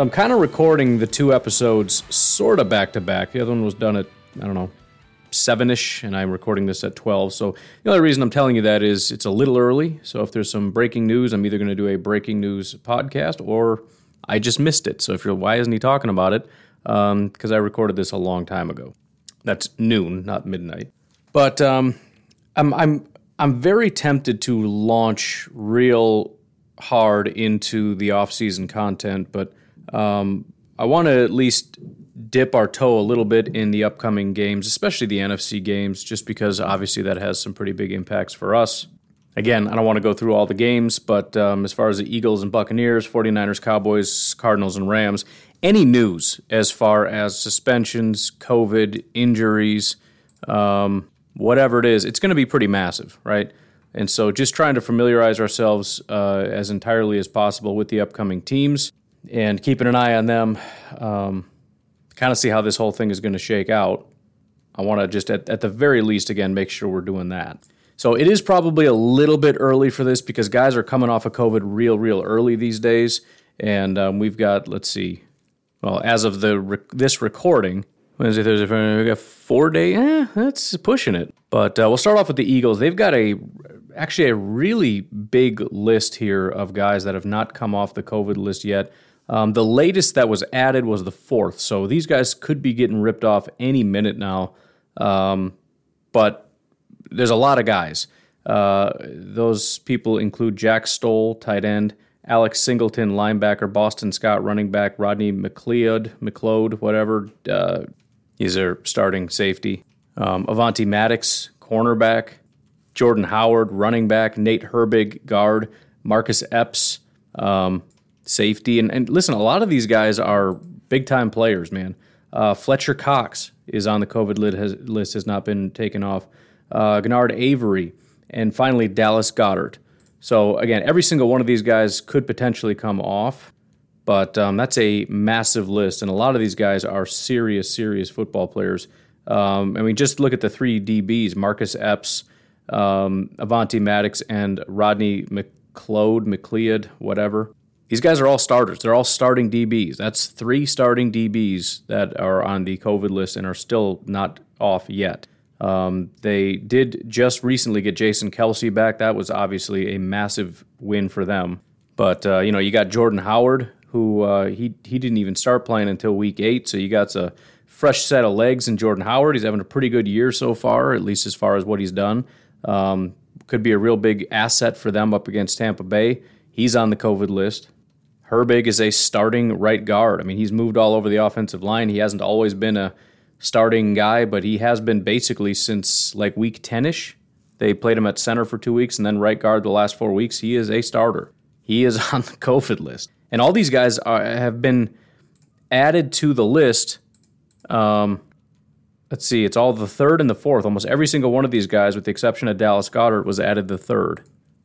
So I'm kind of recording the two episodes sort of back to back. The other one was done at, I don't know, 7 ish, and I'm recording this at 12. So the only reason I'm telling you that is it's a little early. So if there's some breaking news, I'm either going to do a breaking news podcast or I just missed it. So if you're, why isn't he talking about it? because um, I recorded this a long time ago. That's noon, not midnight. But um, I'm I'm I'm very tempted to launch real hard into the off-season content, but um, I want to at least dip our toe a little bit in the upcoming games, especially the NFC games, just because obviously that has some pretty big impacts for us. Again, I don't want to go through all the games, but um, as far as the Eagles and Buccaneers, 49ers, Cowboys, Cardinals, and Rams, any news as far as suspensions, COVID, injuries, um, whatever it is, it's going to be pretty massive, right? And so just trying to familiarize ourselves uh, as entirely as possible with the upcoming teams and keeping an eye on them, um, kind of see how this whole thing is going to shake out. I want to just, at, at the very least, again, make sure we're doing that. So it is probably a little bit early for this because guys are coming off of COVID real, real early these days. And um, we've got, let's see, well, as of the this recording, Wednesday, Thursday, Friday, we got four days. Eh, that's pushing it. But uh, we'll start off with the Eagles. They've got a actually a really big list here of guys that have not come off the COVID list yet. Um, the latest that was added was the fourth, so these guys could be getting ripped off any minute now. Um, but there's a lot of guys. Uh, those people include Jack Stoll, tight end. Alex Singleton, linebacker, Boston Scott, running back, Rodney McLeod, McLeod, whatever. Uh, he's their starting safety. Um, Avonte Maddox, cornerback. Jordan Howard, running back. Nate Herbig, guard. Marcus Epps, um, safety. And, and, listen, a lot of these guys are big time players, man. Uh, Fletcher Cox is on the COVID list, has, list, has not been taken off. Uh, Genard Avery. And finally, Dallas Goedert. So again, every single one of these guys could potentially come off, but um, that's a massive list, and a lot of these guys are serious, serious football players. Um, I mean, just look at the three DBs: Marcus Epps, um, Avonte Maddox, and Rodney McLeod, McLeod, whatever. These guys are all starters. They're all starting DBs. That's three starting DBs that are on the COVID list and are still not off yet. Um, they did just recently get Jason Kelce back. That was obviously a massive win for them. But uh, you know, you got Jordan Howard, who uh, he he didn't even start playing until week eight. So you got a fresh set of legs in Jordan Howard. He's having a pretty good year so far, at least as far as what he's done. Um, could be a real big asset for them up against Tampa Bay. He's on the COVID list. Herbig is a starting right guard. I mean, he's moved all over the offensive line. He hasn't always been a starting guy, but he has been basically since like week 10 ish. They played him at center for two weeks and then right guard the last four weeks. He is a starter. He is on the COVID list. And all these guys are, have been added to the list. Um, let's see, it's all the third and the fourth. Almost every single one of these guys, with the exception of Dallas Goedert, was added the third.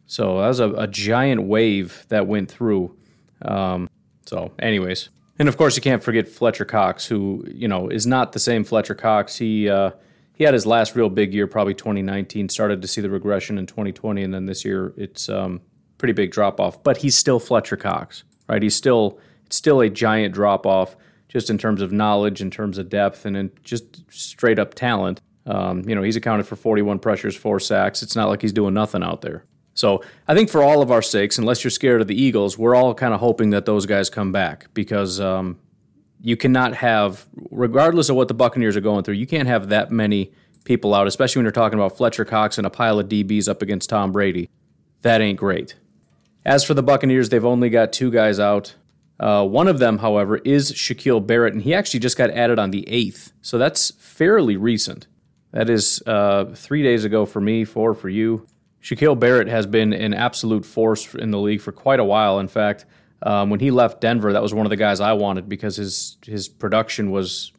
So that was a, a giant wave that went through. Um, so, anyways, and of course, you can't forget Fletcher Cox, who you know is not the same Fletcher Cox. He uh, he had his last real big year, probably 2019. Started to see the regression in 2020, and then this year it's um, pretty big drop off. But he's still Fletcher Cox, right? He's still it's still a giant drop off, just in terms of knowledge, in terms of depth, and in just straight up talent. Um, you know, he's accounted for 41 pressures, four sacks. It's not like he's doing nothing out there. So I think for all of our sakes, unless you're scared of the Eagles, we're all kind of hoping that those guys come back because um, you cannot have, regardless of what the Buccaneers are going through, you can't have that many people out, especially when you're talking about Fletcher Cox and a pile of DBs up against Tom Brady. That ain't great. As for the Buccaneers, they've only got two guys out. Uh, one of them, however, is Shaquille Barrett, and he actually just got added on the 8th. So that's fairly recent. That is uh, three days ago for me, four for you. Shaquille Barrett has been an absolute force in the league for quite a while. In fact, Um, when he left Denver, that was one of the guys I wanted because his his production was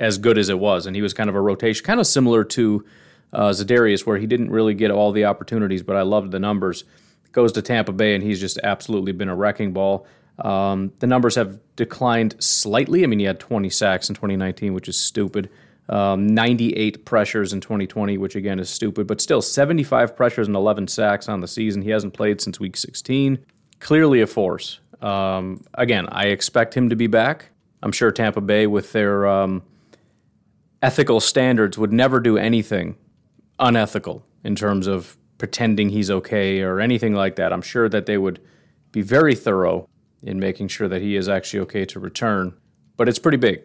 as good as it was, and he was kind of a rotation, kind of similar to uh, Za'Darius, where he didn't really get all the opportunities, but I loved the numbers. Goes to Tampa Bay, and he's just absolutely been a wrecking ball. Um, the numbers have declined slightly. I mean, he had 20 sacks in 2019, which is stupid. Um, 98 pressures in 2020, which again is stupid, but still 75 pressures and 11 sacks on the season. He hasn't played since week 16. Clearly a force. Um, again, I expect him to be back. I'm sure Tampa Bay, with their um, ethical standards, would never do anything unethical in terms of pretending he's okay or anything like that. I'm sure that they would be very thorough in making sure that he is actually okay to return. But it's pretty big.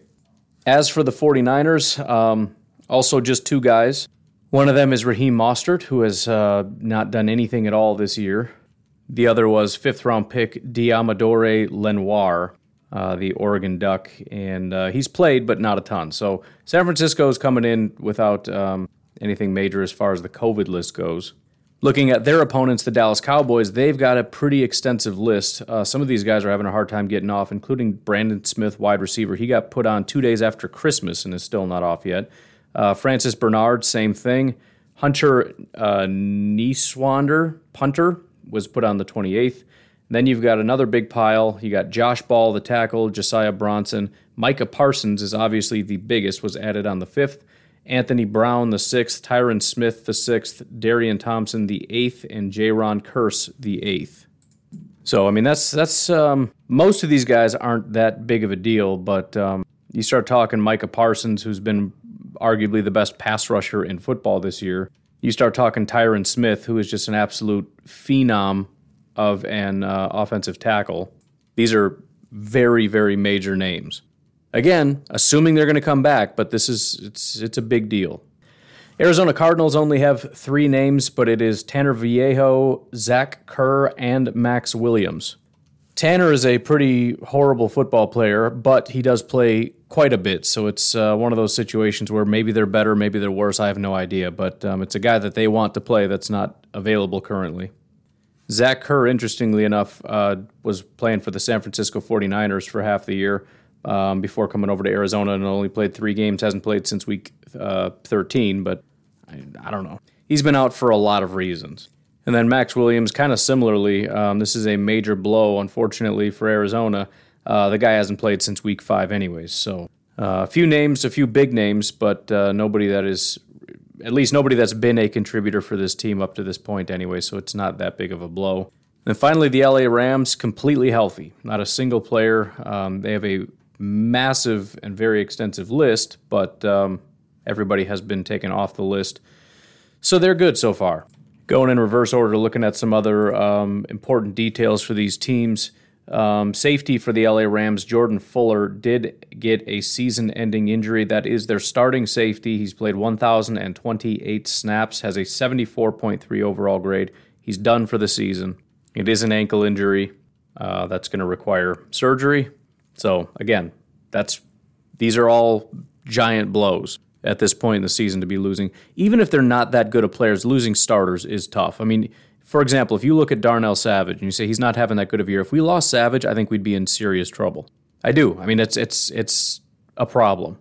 As for the 49ers, um, also just two guys. One of them is Raheem Mostert, who has uh, not done anything at all this year. The other was fifth round pick Deommodore Lenoir, uh, the Oregon Duck, and uh, he's played, but not a ton. So San Francisco is coming in without um, anything major as far as the COVID list goes. Looking at their opponents, the Dallas Cowboys, they've got a pretty extensive list. Uh, some of these guys are having a hard time getting off, including Brandon Smith, wide receiver. He got put on two days after Christmas and is still not off yet. Uh, Francis Bernard, same thing. Hunter uh, Niswander, punter, was put on the 28th. Then you've got another big pile. You got Josh Ball, the tackle, Josiah Bronson. Micah Parsons is obviously the biggest, was added on the 5th. Anthony Brown the sixth, Tyron Smith the sixth, Darian Thompson the eighth, and Jayron Kearse the eighth. So I mean that's that's um, most of these guys aren't that big of a deal, but um, you start talking Micah Parsons, who's been arguably the best pass rusher in football this year. You start talking Tyron Smith, who is just an absolute phenom of an uh, offensive tackle. These are very very major names. Again, assuming they're going to come back, but this is it's it's a big deal. Arizona Cardinals only have three names, but it is Tanner Vallejo, Zach Kerr, and Max Williams. Tanner is a pretty horrible football player, but he does play quite a bit. So it's uh, one of those situations where maybe they're better, maybe they're worse. I have no idea. But um, it's a guy that they want to play that's not available currently. Zach Kerr, interestingly enough, uh, was playing for the San Francisco 49ers for half the year um, before coming over to Arizona and only played three games. Hasn't played since week uh, 13, but I, I, don't know. He's been out for a lot of reasons. And then Max Williams, kind of similarly, um, this is a major blow, unfortunately, for Arizona. Uh, the guy hasn't played since week five, anyways. So uh, a few names, a few big names, but uh, nobody that is, at least nobody that's been a contributor for this team up to this point, anyway. So it's not that big of a blow. And finally, the LA Rams, completely healthy. Not a single player. Um, they have a massive and very extensive list, but um, everybody has been taken off the list. So they're good so far. Going in reverse order, looking at some other um, important details for these teams. Um, safety for the LA Rams, Jordan Fuller did get a season ending injury. That is their starting safety. He's played 1,028 snaps, has a 74.3 overall grade. He's done for the season. It is an ankle injury uh, that's going to require surgery. So again, that's these are all giant blows at this point in the season to be losing. Even if they're not that good of players, losing starters is tough. I mean, for example, if you look at Darnell Savage and you say he's not having that good of a year, if we lost Savage, I think we'd be in serious trouble. I do. I mean, it's it's it's a problem.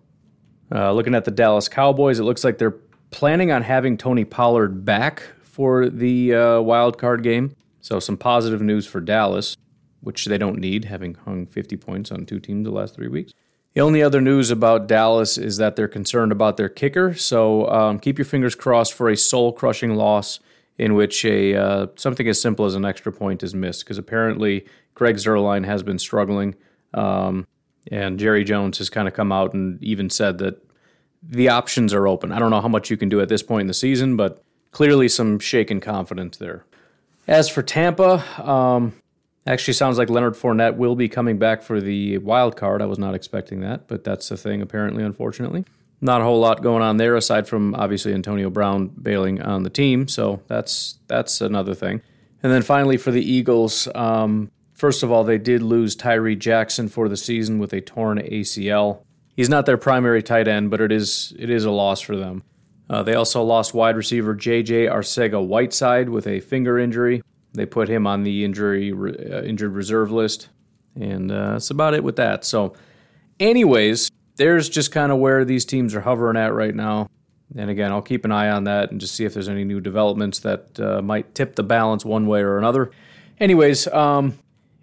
Uh, looking at the Dallas Cowboys, it looks like they're planning on having Tony Pollard back for the uh, wild card game. So some positive news for Dallas which they don't need, having hung 50 points on two teams the last three weeks. The only other news about Dallas is that they're concerned about their kicker. So um, keep your fingers crossed for a soul-crushing loss in which a uh, something as simple as an extra point is missed. Because apparently Greg Zuerlein has been struggling, um, and Jerry Jones has kind of come out and even said that the options are open. I don't know how much you can do at this point in the season, but clearly some shaken confidence there. As for Tampa, um, Actually, sounds like Leonard Fournette will be coming back for the wild card. I was not expecting that, but that's the thing, apparently, unfortunately. Not a whole lot going on there aside from obviously Antonio Brown bailing on the team, so that's that's another thing. And then finally for the Eagles, um, first of all, they did lose Tyree Jackson for the season with a torn ACL. He's not their primary tight end, but it is it is a loss for them. Uh, they also lost wide receiver J.J. Arcega Whiteside with a finger injury. They put him on the injury uh, injured reserve list, and uh, that's about it with that. So, anyways, there's just kind of where these teams are hovering at right now. And again, I'll keep an eye on that and just see if there's any new developments that uh, might tip the balance one way or another. Anyways, um,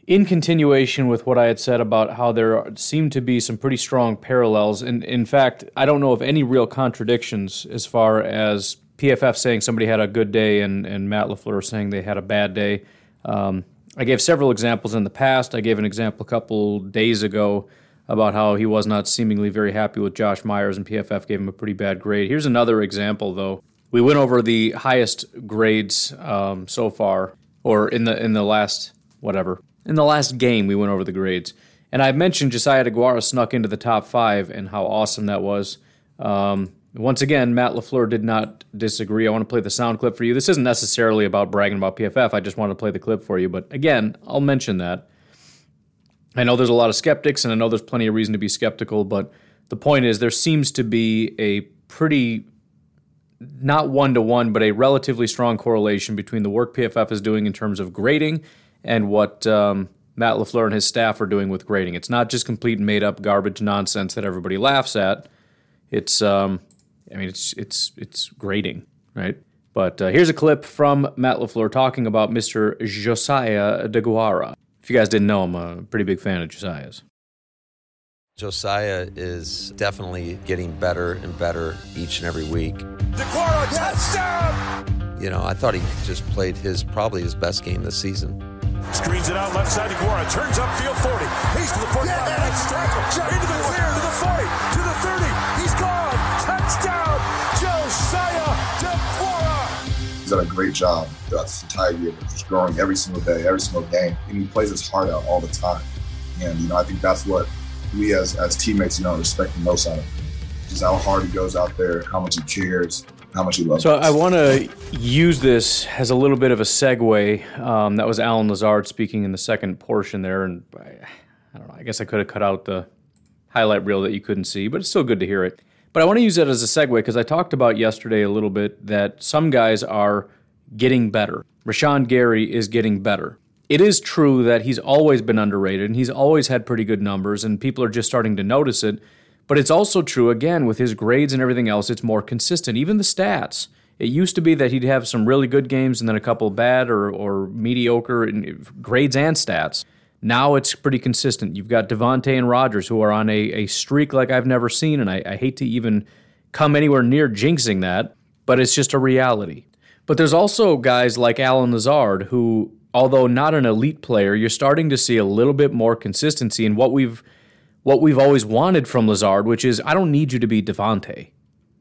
in continuation with what I had said about how there seem to be some pretty strong parallels, and in fact, I don't know of any real contradictions as far as PFF saying somebody had a good day and, and Matt LaFleur saying they had a bad day. Um, I gave several examples in the past. I gave an example a couple days ago about how he was not seemingly very happy with Josh Myers, and PFF gave him a pretty bad grade. Here's another example, though. We went over the highest grades um, so far, or in the in the last whatever in the last game, we went over the grades. And I mentioned Josiah DeGuara snuck into the top five and how awesome that was. Um, once again, Matt LaFleur did not disagree. I want to play the sound clip for you. This isn't necessarily about bragging about PFF. I just want to play the clip for you. But again, I'll mention that. I know there's a lot of skeptics, and I know there's plenty of reason to be skeptical, but the point is there seems to be a pretty, not one to one, but a relatively strong correlation between the work PFF is doing in terms of grading and what um, Matt LaFleur and his staff are doing with grading. It's not just complete made up garbage nonsense that everybody laughs at. It's, um, I mean, it's it's it's grading, right? But uh, here's a clip from Matt LaFleur talking about Mr. Josiah DeGuara. If you guys didn't know, I'm a pretty big fan of Josiah's. Josiah is definitely getting better and better each and every week. DeGuara touchdown! You know, I thought he just played his probably his best game this season. Screens it out left side to Guara. Turns up field 40. He's to the 45. Yeah, nice tackle. Into the clear to the 40. To the 30. He's done a great job throughout this entire year, just growing every single day, every single game. And he plays his heart out all the time. And, you know, I think that's what we as, as teammates, you know, respect the most out of him. Just how hard he goes out there, how much he cares, how much he loves So us. I want to use this as a little bit of a segue. Um, that was Allen Lazard speaking in the second portion there, and I, I don't know. I guess I could have cut out the highlight reel that you couldn't see, but it's still good to hear it. But I want to use that as a segue because I talked about yesterday a little bit that some guys are getting better. Rashan Gary is getting better. It is true that he's always been underrated and he's always had pretty good numbers, and people are just starting to notice it. But it's also true, again, with his grades and everything else, it's more consistent. Even the stats. It used to be that he'd have some really good games and then a couple bad or, or mediocre grades and stats. Now it's pretty consistent. You've got Davante and Rodgers who are on a, a streak like I've never seen, and I, I hate to even come anywhere near jinxing that, but it's just a reality. But there's also guys like Allen Lazard who, although not an elite player, you're starting to see a little bit more consistency in what we've what we've always wanted from Lazard, which is I don't need you to be Davante,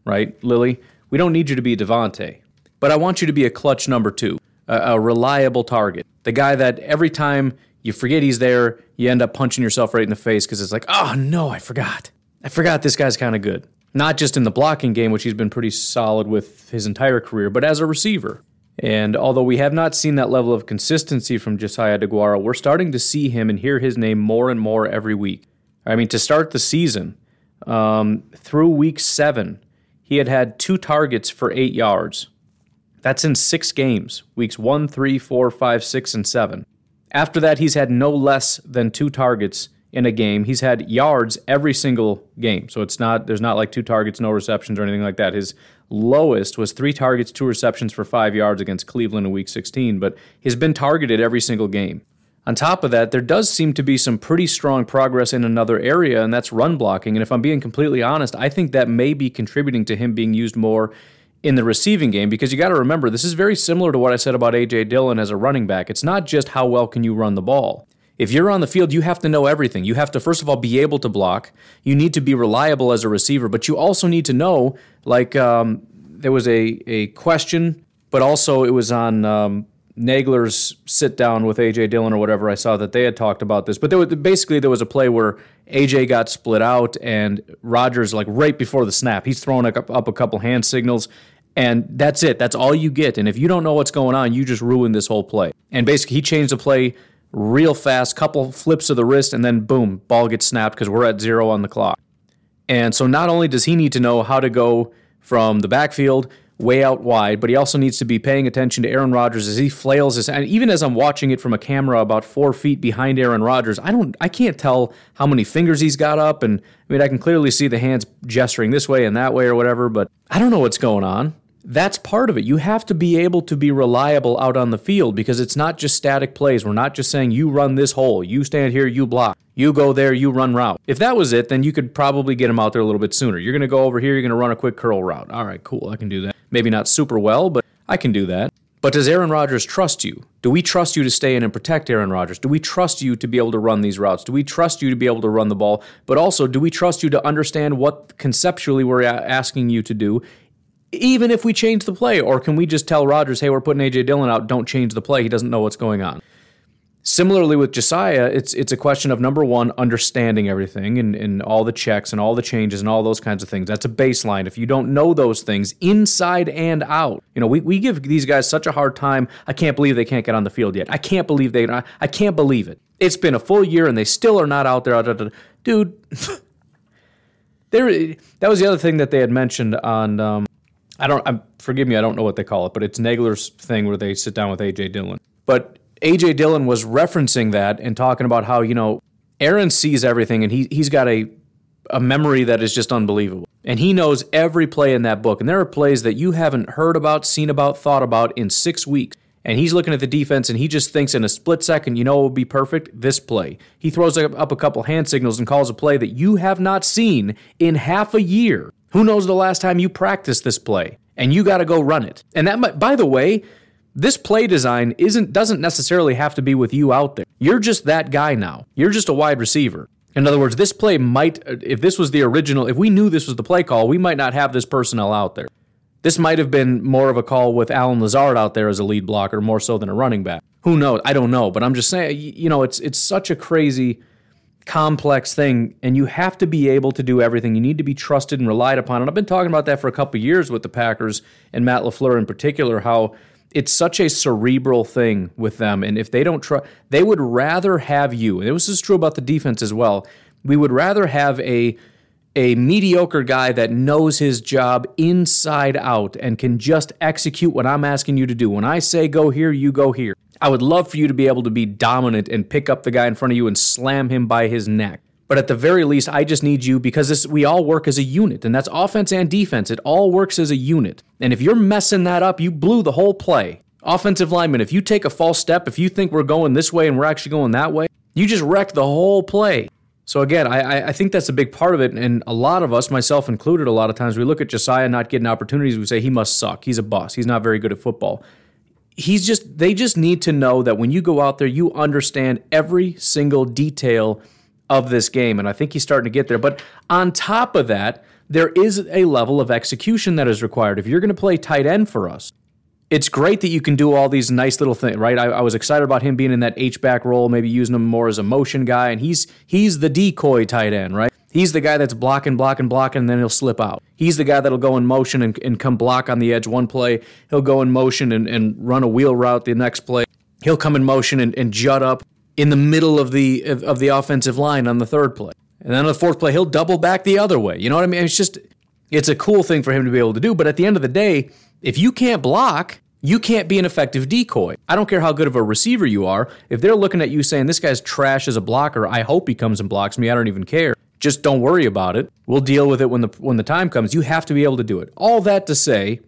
right, Lily? We don't need you to be Davante, but I want you to be a clutch number two, a, a reliable target, the guy that every time you forget he's there, you end up punching yourself right in the face because it's like, oh no, I forgot. I forgot this guy's kind of good. Not just in the blocking game, which he's been pretty solid with his entire career, but as a receiver. And although we have not seen that level of consistency from Josiah DeGuara, we're starting to see him and hear his name more and more every week. I mean, to start the season, um, through week seven, he had had two targets for eight yards. That's in six games weeks one, three, four, five, six, and seven. After that, he's had no less than two targets in a game. He's had yards every single game. So it's not, there's not like two targets, no receptions or anything like that. His lowest was three targets, two receptions for five yards against Cleveland in week 16, but he's been targeted every single game. On top of that, there does seem to be some pretty strong progress in another area, and that's run blocking. And if I'm being completely honest, I think that may be contributing to him being used more in the receiving game because you got to remember this is very similar to what I said about AJ Dillon as a running back. It's not just how well can you run the ball. If you're on the field, you have to know everything. You have to first of all be able to block. You need to be reliable as a receiver, but you also need to know like um, there was a a question, but also it was on um, Nagler's sit down with AJ Dillon or whatever, I saw that they had talked about this. But there was, basically there was a play where AJ got split out and Rodgers like right before the snap, he's throwing up, up a couple hand signals and that's it. That's all you get. And if you don't know what's going on, you just ruin this whole play. And basically he changed the play real fast, couple flips of the wrist and then boom, ball gets snapped because we're at 0 on the clock. And so not only does he need to know how to go from the backfield way out wide, but he also needs to be paying attention to Aaron Rodgers as he flails his. And even as I'm watching it from a camera about four feet behind Aaron Rodgers, I don't, I can't tell how many fingers he's got up, and I mean I can clearly see the hands gesturing this way and that way or whatever, but I don't know what's going on. That's part of it. You have to be able to be reliable out on the field because it's not just static plays. We're not just saying you run this hole, you stand here, you block, you go there, you run route. If that was it, then you could probably get him out there a little bit sooner. You're going to go over here, you're going to run a quick curl route. All right, cool, I can do that. Maybe not super well, but I can do that. But does Aaron Rodgers trust you? Do we trust you to stay in and protect Aaron Rodgers? Do we trust you to be able to run these routes? Do we trust you to be able to run the ball? But also, do we trust you to understand what conceptually we're asking you to do even if we change the play? Or can we just tell Rodgers, hey, we're putting A.J. Dillon out, don't change the play? He doesn't know what's going on. Similarly with Josiah, it's it's a question of number one, understanding everything and, and all the checks and all the changes and all those kinds of things. That's a baseline. If you don't know those things inside and out, you know, we, we give these guys such a hard time. I can't believe they can't get on the field yet. I can't believe they I, I can't believe it. It's been a full year and they still are not out there. Dude, there that was the other thing that they had mentioned on um, I don't. I'm, forgive me. I don't know what they call it, but it's Nagler's thing where they sit down with AJ Dillon. But AJ Dillon was referencing that and talking about how you know Aaron sees everything and he he's got a a memory that is just unbelievable. And he knows every play in that book. And there are plays that you haven't heard about, seen about, thought about in six weeks. And he's looking at the defense and he just thinks in a split second, you know what would be perfect? This play. He throws up a couple hand signals and calls a play that you have not seen in half a year. Who knows the last time you practiced this play? And you got to go run it. And that might, by the way, this play design isn't doesn't necessarily have to be with you out there. You're just that guy now. You're just a wide receiver. In other words, this play might if this was the original, if we knew this was the play call, we might not have this personnel out there. This might have been more of a call with Allen Lazard out there as a lead blocker more so than a running back. Who knows? I don't know, but I'm just saying, you know, it's it's such a crazy complex thing and you have to be able to do everything. You need to be trusted and relied upon. And I've been talking about that for a couple years with the Packers and Matt LaFleur in particular how it's such a cerebral thing with them and if they don't trust they would rather have you. And this is true about the defense as well. We would rather have a a mediocre guy that knows his job inside out and can just execute what I'm asking you to do. When I say go here, you go here. I would love for you to be able to be dominant and pick up the guy in front of you and slam him by his neck. But at the very least, I just need you because this, we all work as a unit, and that's offense and defense. It all works as a unit. And if you're messing that up, you blew the whole play. Offensive lineman, if you take a false step, if you think we're going this way and we're actually going that way, you just wreck the whole play. So again, I, I think that's a big part of it, and a lot of us, myself included, a lot of times we look at Josiah not getting opportunities. We say he must suck. He's a boss. He's not very good at football he's just they just need to know that when you go out there you understand every single detail of this game and I think he's starting to get there but on top of that there is a level of execution that is required if you're going to play tight end for us it's great that you can do all these nice little things, right? I, I, was excited about him being in that H back role, maybe using him more as a motion guy, and he's he's the decoy tight end, right? He's the guy that's blocking, blocking, blocking, and then he'll slip out. He's the guy that'll go in motion and, and come block on the edge one play. He'll go in motion and, and run a wheel route the next play. He'll come in motion and, and jut up in the middle of the of, of the offensive line on the third play. And then on the fourth play, he'll double back the other way. You know what I mean? It's just it's a cool thing for him to be able to do. But at the end of the day, if you can't block, you can't be an effective decoy. I don't care how good of a receiver you are. If they're looking at you saying, this guy's trash as a blocker, I hope he comes and blocks me. I don't even care. Just don't worry about it. We'll deal with it when the when the time comes. You have to be able to do it. All that to say,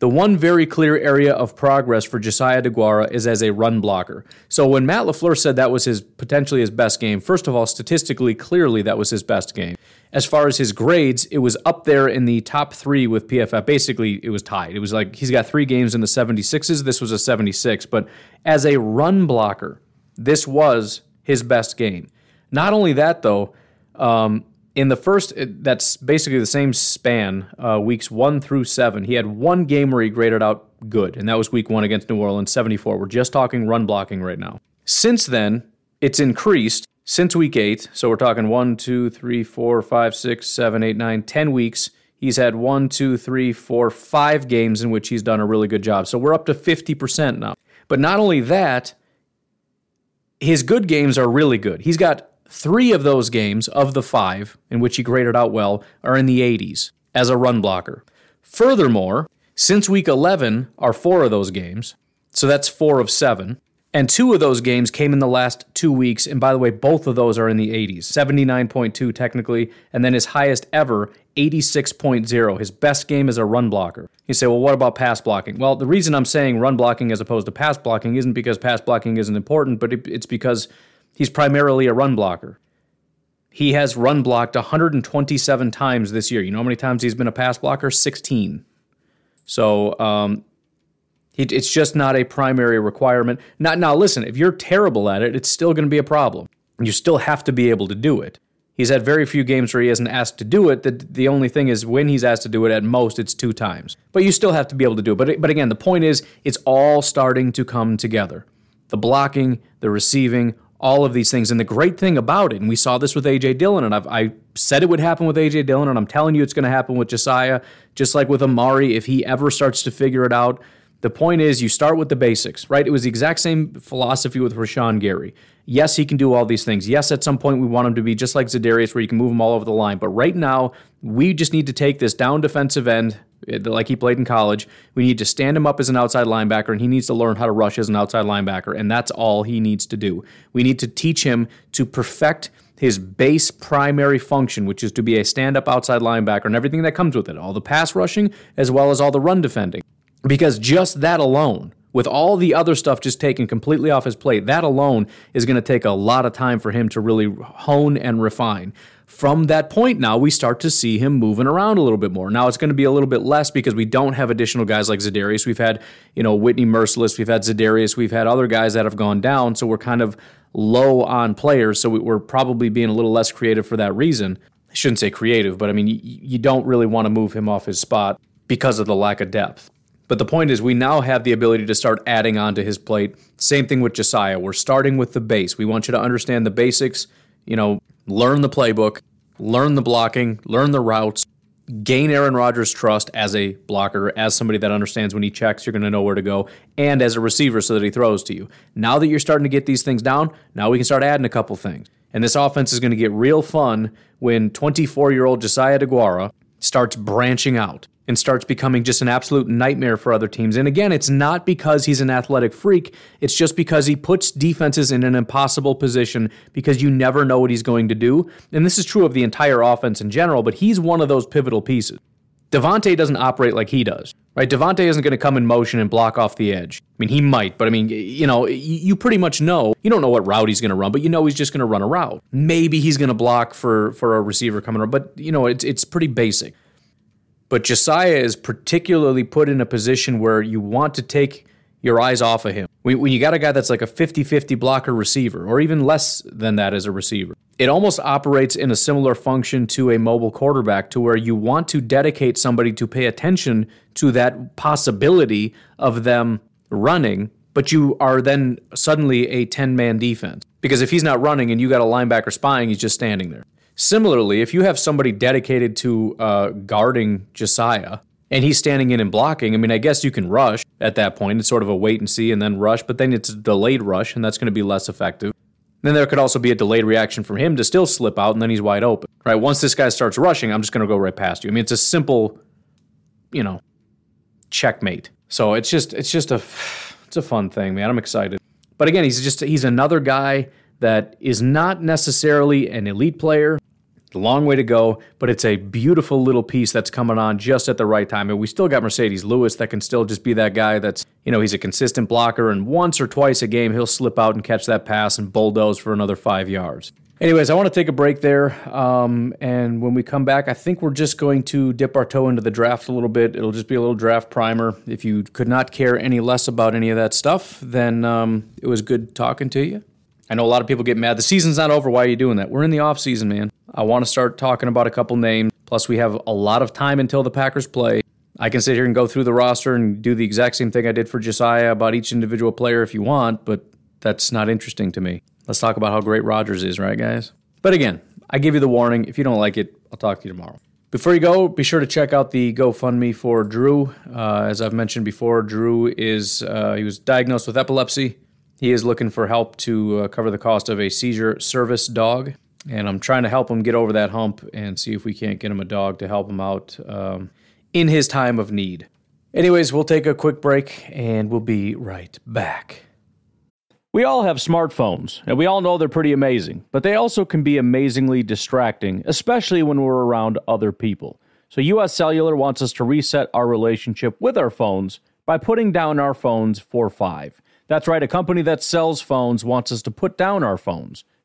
the one very clear area of progress for Josiah DeGuara is as a run blocker. So when Matt LaFleur said that was his potentially his best game, first of all, statistically clearly that was his best game. As far as his grades, it was up there in the top three with PFF. Basically, it was tied. It was like he's got three games in the 76s. This was a 76. But as a run blocker, this was his best game. Not only that, though, um, in the first, that's basically the same span, uh, weeks one through seven. He had one game where he graded out good, and that was week one against New Orleans, 74. We're just talking run blocking right now. Since then, it's increased since week eight. So we're talking one, two, three, four, five, six, seven, eight, nine, ten weeks. He's had one, two, three, four, five games in which he's done a really good job. So we're up to 50% now. But not only that, his good games are really good. He's got Three of those games, of the five in which he graded out well, are in the 80s as a run blocker. Furthermore, Since week 11 are four of those games. So that's four of seven. And two of those games came in the last two weeks. And by the way, both of those are in the 80s 79.2 technically, and then his highest ever, 86.0. His best game is a run blocker. You say, well, what about pass blocking? Well, the reason I'm saying run blocking as opposed to pass blocking isn't because pass blocking isn't important, but it's because he's primarily a run blocker. He has run blocked 127 times this year. You know how many times he's been a pass blocker? 16. So um, it's just not a primary requirement. Not now. Listen, if you're terrible at it, it's still going to be a problem. You still have to be able to do it. He's had very few games where he hasn't asked to do it. The, the only thing is when he's asked to do it, at most it's two times. But you still have to be able to do it. But but again, the point is it's all starting to come together. The blocking, the receiving, all of these things. And the great thing about it, and we saw this with AJ Dillon, and I've, I said it would happen with AJ Dillon, and I'm telling you it's going to happen with Josiah, just like with Amari. If he ever starts to figure it out, the point is, you start with the basics, right? It was the exact same philosophy with Rashan Gary. Yes, he can do all these things. Yes, at some point we want him to be just like Za'Darius, where you can move him all over the line. But right now, we just need to take this down defensive end, eh, like he played in college. We need to stand him up as an outside linebacker, and he needs to learn how to rush as an outside linebacker. And that's all he needs to do. We need to teach him to perfect his base primary function, which is to be a stand up outside linebacker and everything that comes with it all the pass rushing as well as all the run defending. Because just that alone, with all the other stuff just taken completely off his plate, that alone is going to take a lot of time for him to really hone and refine. From that point now, we start to see him moving around a little bit more. Now it's going to be a little bit less because we don't have additional guys like Za'Darius. We've had, you know, Whitney Mercilus, we've had Za'Darius, we've had other guys that have gone down, so we're kind of low on players. So we're probably being a little less creative for that reason. I shouldn't say creative, but I mean, you don't really want to move him off his spot because of the lack of depth. But the point is, we now have the ability to start adding on to his plate. Same thing with Josiah. We're starting with the base. We want you to understand the basics, you know, learn the playbook, learn the blocking, learn the routes, gain Aaron Rodgers' trust as a blocker, as somebody that understands when he checks, you're going to know where to go, and as a receiver so that he throws to you. Now that you're starting to get these things down, now we can start adding a couple things. And this offense is going to get real fun when 24 year old Josiah DeGuara starts branching out and starts becoming just an absolute nightmare for other teams. And again, it's not because he's an athletic freak, it's just because he puts defenses in an impossible position because you never know what he's going to do. And this is true of the entire offense in general, but he's one of those pivotal pieces. Davante doesn't operate like he does, right? Davante isn't going to come in motion and block off the edge. I mean, he might, but I mean, you know, you pretty much know. You don't know what route he's going to run, but you know he's just going to run a route. Maybe he's going to block for for a receiver coming around, but you know, it's it's pretty basic. But Josiah is particularly put in a position where you want to take your eyes off of him. When, you got a guy that's like a 50 50 blocker receiver, or even less than that as a receiver, it almost operates in a similar function to a mobile quarterback, to where you want to dedicate somebody to pay attention to that possibility of them running, but you are then suddenly a 10 man defense. Because if he's not running and you got a linebacker spying, he's just standing there. Similarly, if you have somebody dedicated to uh, guarding Josiah and he's standing in and blocking, I mean, I guess you can rush at that point. It's sort of a wait and see and then rush, but then it's a delayed rush, and that's going to be less effective. Then there could also be a delayed reaction from him to still slip out, and then he's wide open. Right? Once this guy starts rushing, I'm just going to go right past you. I mean, it's a simple, you know, checkmate. So it's just it's just a it's a fun thing, man. I'm excited. But again, he's just he's another guy that is not necessarily an elite player, long way to go, but it's a beautiful little piece that's coming on just at the right time. And we still got Marcedes Lewis that can still just be that guy that's, you know, he's a consistent blocker, and once or twice a game, he'll slip out and catch that pass and bulldoze for another five yards. Anyways, I want to take a break there. Um, and when we come back, I think we're just going to dip our toe into the draft a little bit. It'll just be a little draft primer. If you could not care any less about any of that stuff, then um, it was good talking to you. I know a lot of people get mad. The season's not over. Why are you doing that? We're in the off season, man. I want to start talking about a couple names. Plus, we have a lot of time until the Packers play. I can sit here and go through the roster and do the exact same thing I did for Josiah about each individual player if you want, but that's not interesting to me. Let's talk about how great Rodgers is, right, guys? But again, I give you the warning. If you don't like it, I'll talk to you tomorrow. Before you go, be sure to check out the GoFundMe for Drew. Uh, as I've mentioned before, Drew is uh, he was diagnosed with epilepsy. He is looking for help to uh, cover the cost of a seizure service dog. And I'm trying to help him get over that hump and see if we can't get him a dog to help him out um, in his time of need. Anyways, we'll take a quick break and we'll be right back. We all have smartphones, and we all know they're pretty amazing, but they also can be amazingly distracting, especially when we're around other people. So, US Cellular wants us to reset our relationship with our phones by putting down our phones for five. That's right, a company that sells phones wants us to put down our phones.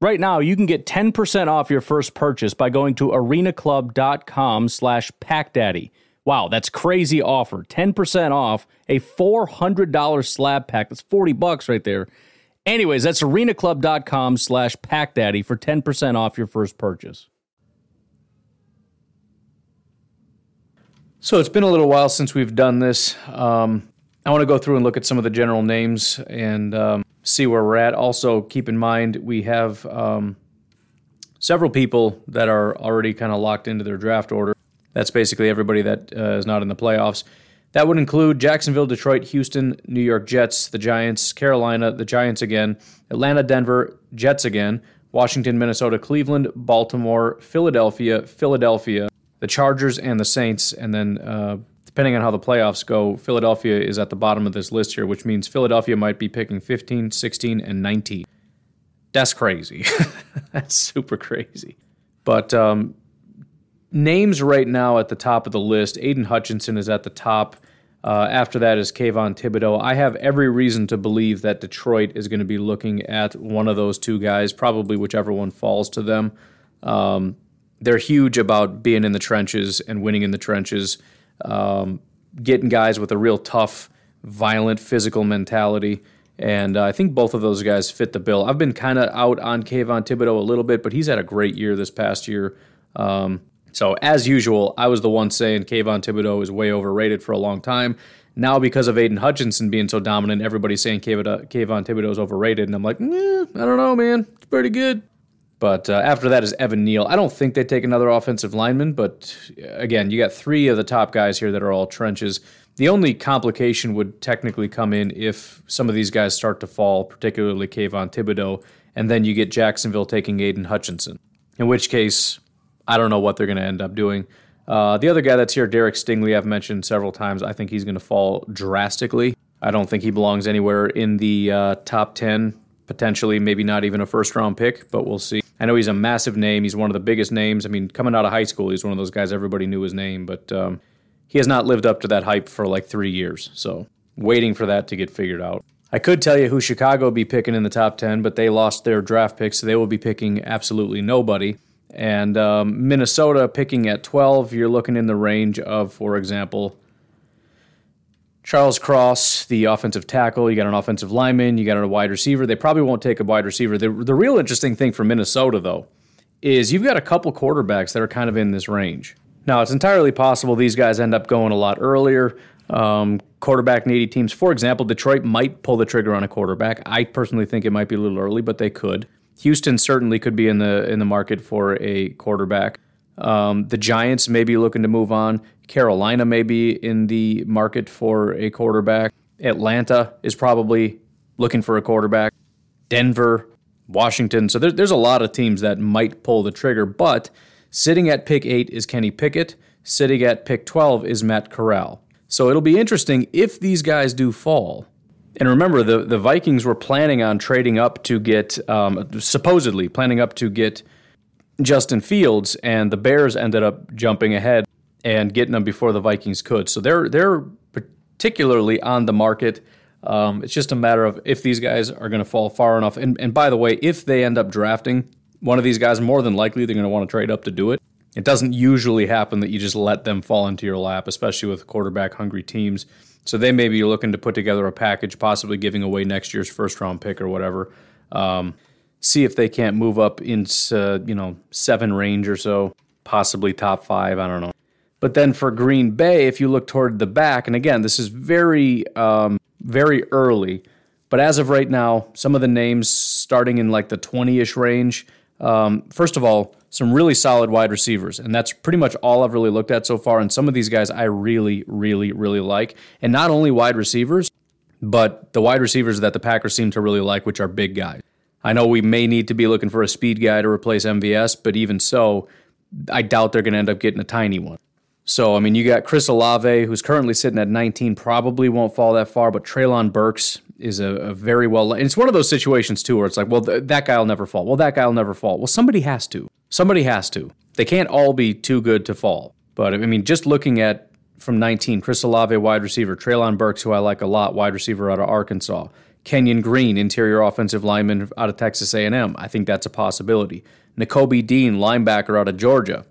Right now, you can get 10% off your first purchase by going to arenaclub.com slash packdaddy. Wow, that's crazy offer. 10% off a $400 slab pack. That's 40 bucks right there. Anyways, that's arenaclub.com slash packdaddy for 10% off your first purchase. So it's been a little while since we've done this. Um, I want to go through and look at some of the general names and um, see where we're at. Also, keep in mind we have um, several people that are already kind of locked into their draft order. That's basically everybody that uh, is not in the playoffs. That would include Jacksonville, Detroit, Houston, New York Jets, the Giants, Carolina, the Giants again, Atlanta, Denver, Jets again, Washington, Minnesota, Cleveland, Baltimore, Philadelphia, Philadelphia, the Chargers and the Saints, and then uh, depending on how the playoffs go, Philadelphia is at the bottom of this list here, which means Philadelphia might be picking 15, 16, and 19. That's crazy. That's super crazy. But um, names right now at the top of the list, Aidan Hutchinson is at the top. Uh, after that is Kayvon Thibodeaux. I have every reason to believe that Detroit is going to be looking at one of those two guys, probably whichever one falls to them. Um, they're huge about being in the trenches and winning in the trenches, um, getting guys with a real tough, violent, physical mentality. And uh, I think both of those guys fit the bill. I've been kind of out on Kayvon Thibodeaux a little bit, but he's had a great year this past year. Um, so, as usual, I was the one saying Kayvon Thibodeaux is way overrated for a long time. Now, because of Aidan Hutchinson being so dominant, everybody's saying Kayvon, Thibodeaux is overrated. And I'm like, eh, I don't know, man. It's pretty good. But uh, after that is Evan Neal. I don't think they take another offensive lineman, but again, you got three of the top guys here that are all trenches. The only complication would technically come in if some of these guys start to fall, particularly Kayvon Thibodeaux, and then you get Jacksonville taking Aidan Hutchinson. In which case, I don't know what they're going to end up doing. Uh, the other guy that's here, Derek Stingley, I've mentioned several times. I think he's going to fall drastically. I don't think he belongs anywhere in the uh, top 10, potentially, maybe not even a first round pick, but we'll see. I know he's a massive name. He's one of the biggest names. I mean, coming out of high school, he's one of those guys everybody knew his name, but um, he has not lived up to that hype for like three years. So, waiting for that to get figured out. I could tell you who Chicago be picking in the top 10, but they lost their draft picks, so they will be picking absolutely nobody. And um, Minnesota picking at 12, you're looking in the range of, for example, Charles Cross, the offensive tackle. You got an offensive lineman. You got a wide receiver. They probably won't take a wide receiver. The, the real interesting thing for Minnesota, though, is you've got a couple quarterbacks that are kind of in this range. Now, it's entirely possible these guys end up going a lot earlier. Um, quarterback needy teams, for example, Detroit might pull the trigger on a quarterback. I personally think it might be a little early, but they could. Houston certainly could be in the in the market for a quarterback. Um, the Giants may be looking to move on. Carolina may be in the market for a quarterback. Atlanta is probably looking for a quarterback. Denver, Washington. So there, there's a lot of teams that might pull the trigger. But sitting at pick eight is Kenny Pickett. Sitting at pick 12 is Matt Corral. So it'll be interesting if these guys do fall. And remember, the, the Vikings were planning on trading up to get, um, supposedly planning up to get Justin Fields, and the Bears ended up jumping ahead and getting them before the Vikings could. So they're they're particularly on the market. Um, it's just a matter of if these guys are going to fall far enough. And, and by the way, if they end up drafting one of these guys, more than likely they're going to want to trade up to do it. It doesn't usually happen that you just let them fall into your lap, especially with quarterback hungry teams. So they may be looking to put together a package, possibly giving away next year's first round pick or whatever. Um, see if they can't move up into you know seven range or so, possibly top five. I don't know. But then for Green Bay, if you look toward the back, and again, this is very um, very early, but as of right now, some of the names starting in like the 20 ish range. Um, first of all, some really solid wide receivers, and that's pretty much all I've really looked at so far. And some of these guys I really, really, really like. And not only wide receivers, but the wide receivers that the Packers seem to really like, which are big guys. I know we may need to be looking for a speed guy to replace MVS, but even so, I doubt they're going to end up getting a tiny one. So, I mean, you got Chris Olave, who's currently sitting at 19, probably won't fall that far, but Treylon Burks is a, a very well. And it's one of those situations, too, where it's like, well, th- that guy will never fall. Well, that guy will never fall. Well, somebody has to. Somebody has to. They can't all be too good to fall. But, I mean, just looking at from 19, Chris Olave, wide receiver, Treylon Burks, who I like a lot, wide receiver out of Arkansas, Kenyon Green, interior offensive lineman out of Texas A&M. I think that's a possibility. Nakobe Dean, linebacker out of Georgia.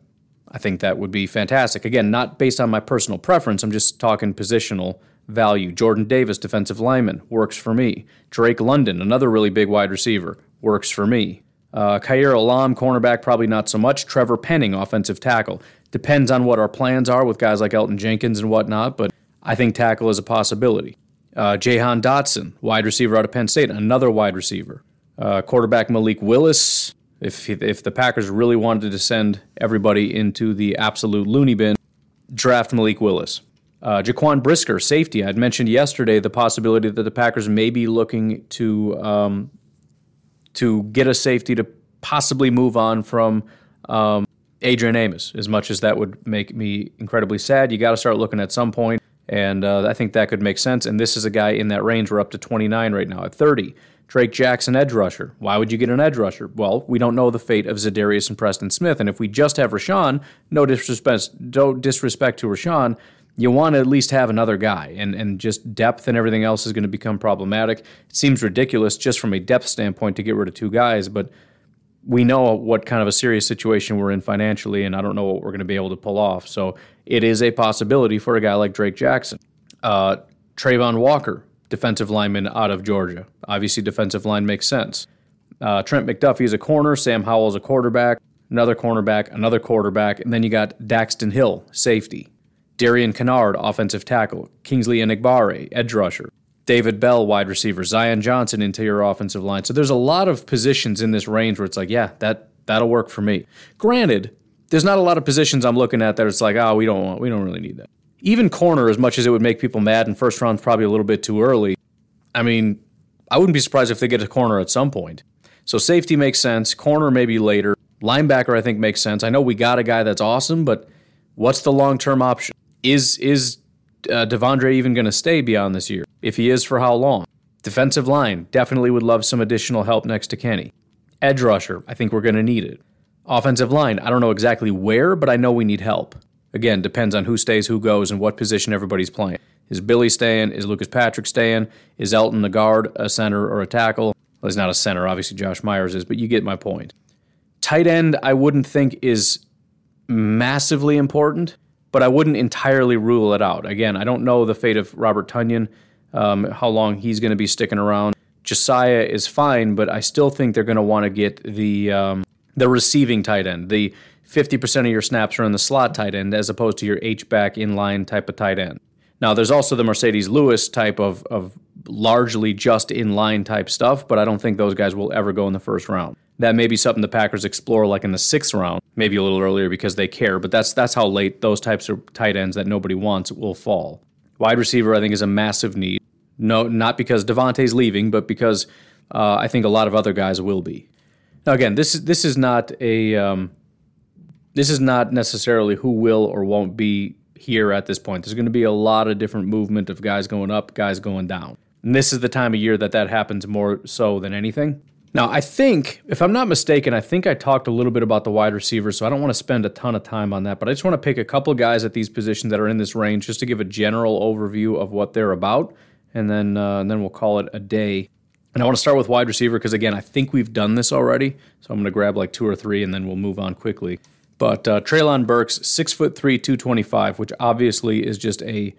I think that would be fantastic. Again, not based on my personal preference. I'm just talking positional value. Jordan Davis, defensive lineman, works for me. Drake London, another really big wide receiver, works for me. Uh, Kaiir Elam, cornerback, probably not so much. Trevor Penning, offensive tackle. Depends on what our plans are with guys like Elgton Jenkins and whatnot, but I think tackle is a possibility. Uh, Jahan Dotson, wide receiver out of Penn State, another wide receiver. Uh, quarterback Malik Willis, if if the Packers really wanted to send everybody into the absolute loony bin, draft Malik Willis. Uh, Jaquan Brisker, safety. I'd mentioned yesterday the possibility that the Packers may be looking to um, to get a safety to possibly move on from um, Adrian Amos. As much as that would make me incredibly sad, you got to start looking at some point, and uh, I think that could make sense. And this is a guy in that range. We're up to 29 right now at 30. Drake Jackson, edge rusher. Why would you get an edge rusher? Well, we don't know the fate of Za'Darius and Preston Smith, and if we just have Rashan, no disrespect, no disrespect to Rashan, you want to at least have another guy, and and just depth and everything else is going to become problematic. It seems ridiculous just from a depth standpoint to get rid of two guys, but we know what kind of a serious situation we're in financially, and I don't know what we're going to be able to pull off. So it is a possibility for a guy like Drake Jackson. Uh, Travon Walker, defensive lineman out of Georgia. Obviously, defensive line makes sense. Uh, Trent McDuffie is a corner. Sam Howell is a quarterback. Another cornerback, another quarterback, and then you got Daxton Hill, safety. Darian Kinnard, offensive tackle. Kingsley Enagbare, edge rusher. David Bell, wide receiver. Zion Johnson, interior offensive line. So there's a lot of positions in this range where it's like, yeah, that that'll work for me. Granted, there's not a lot of positions I'm looking at that it's like, oh, we don't want, we don't really need that even corner, as much as it would make people mad, and first round's probably a little bit too early. I mean, I wouldn't be surprised if they get a corner at some point. So safety makes sense. Corner maybe later. Linebacker, I think, makes sense. I know we got a guy that's awesome, but what's the long term option? Is is uh, De'Vondre even going to stay beyond this year? If he is, for how long? Defensive line definitely would love some additional help next to Kenny. Edge rusher, I think we're going to need it. Offensive line, I don't know exactly where, but I know we need help. Again, depends on who stays, who goes, and what position everybody's playing. Is Billy staying? Is Lucas Patrick staying? Is Elgton the guard, a center, or a tackle? Well, he's not a center, obviously Josh Myers is, but you get my point. Tight end, I wouldn't think is massively important, but I wouldn't entirely rule it out. Again, I don't know the fate of Robert Tonyan, um, how long he's going to be sticking around. Josiah is fine, but I still think they're going to want to get the um, the receiving tight end, the 50% of your snaps are in the slot tight end as opposed to your H-back inline type of tight end. Now, there's also the Marcedes Lewis type of, of largely just inline type stuff, but I don't think those guys will ever go in the first round. That may be something the Packers explore like in the sixth round, maybe a little earlier because they care, but that's that's how late those types of tight ends that nobody wants will fall. Wide receiver, I think, is a massive need. No, not because Davante's leaving, but because uh, I think a lot of other guys will be. Now, again, this is this is not a um, this is not necessarily who will or won't be here at this point. There's going to be a lot of different movement of guys going up, guys going down. And this is the time of year that that happens more so than anything. Now, I think, if I'm not mistaken, I think I talked a little bit about the wide receivers, so I don't want to spend a ton of time on that, but I just want to pick a couple guys at these positions that are in this range just to give a general overview of what they're about. and then uh, and then we'll call it a day. And I want to start with wide receiver because again, I think we've done this already. So I'm going to grab like two or three, and then we'll move on quickly. But uh, Treylon Burks, six foot three, two twenty five, which obviously is just a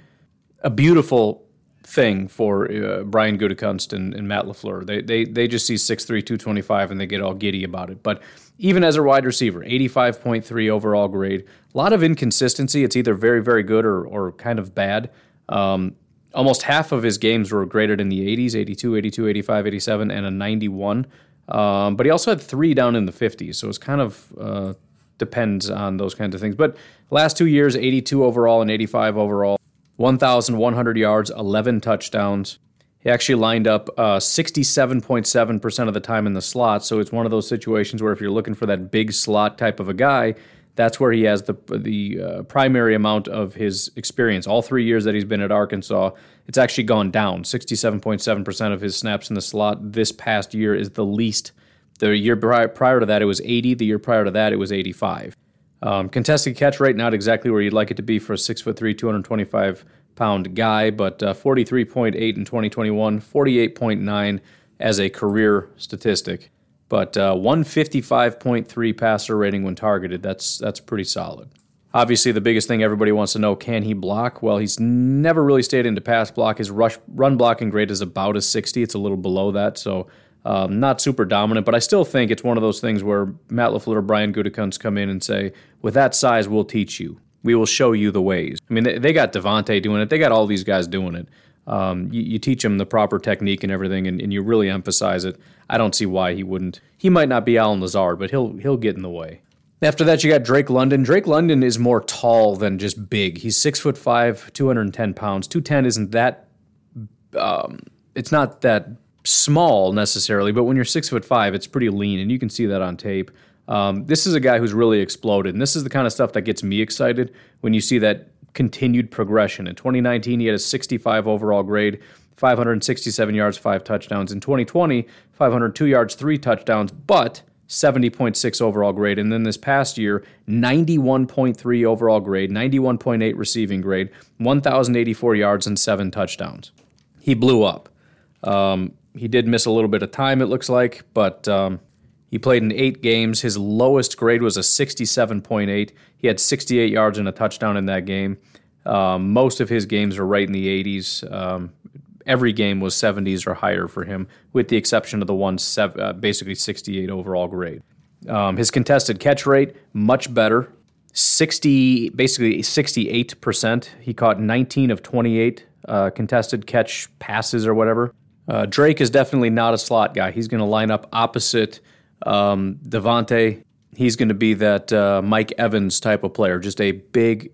a beautiful thing for uh, Brian Gutekunst and, and, Matt LaFleur. They, they they just see 6'3", 225 and they get all giddy about it. But even as a wide receiver, 85.3 overall grade. A lot of inconsistency. It's either very, very good or, or kind of bad. Um, almost half of his games were graded in the 80s, 82, 82, 85, 87, and a 91. Um, but he also had three down in the 50s. So it's kind of uh, depends on those kinds of things. But last two years, 82 overall and 85 overall. 1,100 yards, 11 touchdowns. He actually lined up uh, 67.7% of the time in the slot. So it's one of those situations where if you're looking for that big slot type of a guy, that's where he has the the uh, primary amount of his experience. All three years that he's been at Arkansas, it's actually gone down. 67.7% of his snaps in the slot this past year is the least. The year prior to that, it was 80. The year prior to that, it was 85. Um, contested catch rate, not exactly where you'd like it to be for a 6'3, 225 pound guy, but uh, 43.8 in 2021, 48.9 as a career statistic. But uh, 155.3 passer rating when targeted. That's that's pretty solid. Obviously, the biggest thing everybody wants to know: can he block? Well, he's never really stayed into pass block. His rush run blocking grade is about a 60. It's a little below that, so um, not super dominant, but I still think it's one of those things where Matt LaFleur, or Brian Gutekunst come in and say, with that size, we'll teach you. We will show you the ways. I mean, they, they got Davante doing it. They got all these guys doing it. Um, you, you, teach them the proper technique and everything, and, and, you really emphasize it. I don't see why he wouldn't. He might not be Allen Lazard, but he'll he'll get in the way. After that, you got Drake London. Drake London is more tall than just big. He's six foot five, two hundred and ten pounds. Two ten isn't that. Um, it's not that small necessarily, but when you're six foot five, it's pretty lean, and you can see that on tape. Um, this is a guy who's really exploded, and this is the kind of stuff that gets me excited when you see that continued progression. In 2019, he had a 65 overall grade, 567 yards, five touchdowns. In 2020, 502 yards, three touchdowns, but 70.6 overall grade. And then this past year, 91.3 overall grade, 91.8 receiving grade, 1,084 yards, and seven touchdowns. He blew up. Um, he did miss a little bit of time, it looks like, but um, he played in eight games. His lowest grade was a 67.8. He had 68 yards and a touchdown in that game. Um, most of his games are right in the 80s. Um, every game was 70s or higher for him, with the exception of the one sev- uh, basically 68 overall grade. Um, his contested catch rate much better, 60 basically 68 percent. He caught 19 of 28 uh, contested catch passes or whatever. Uh, Drake is definitely not a slot guy. He's going to line up opposite um, Davante. He's going to be that uh, Mike Evans type of player, just a big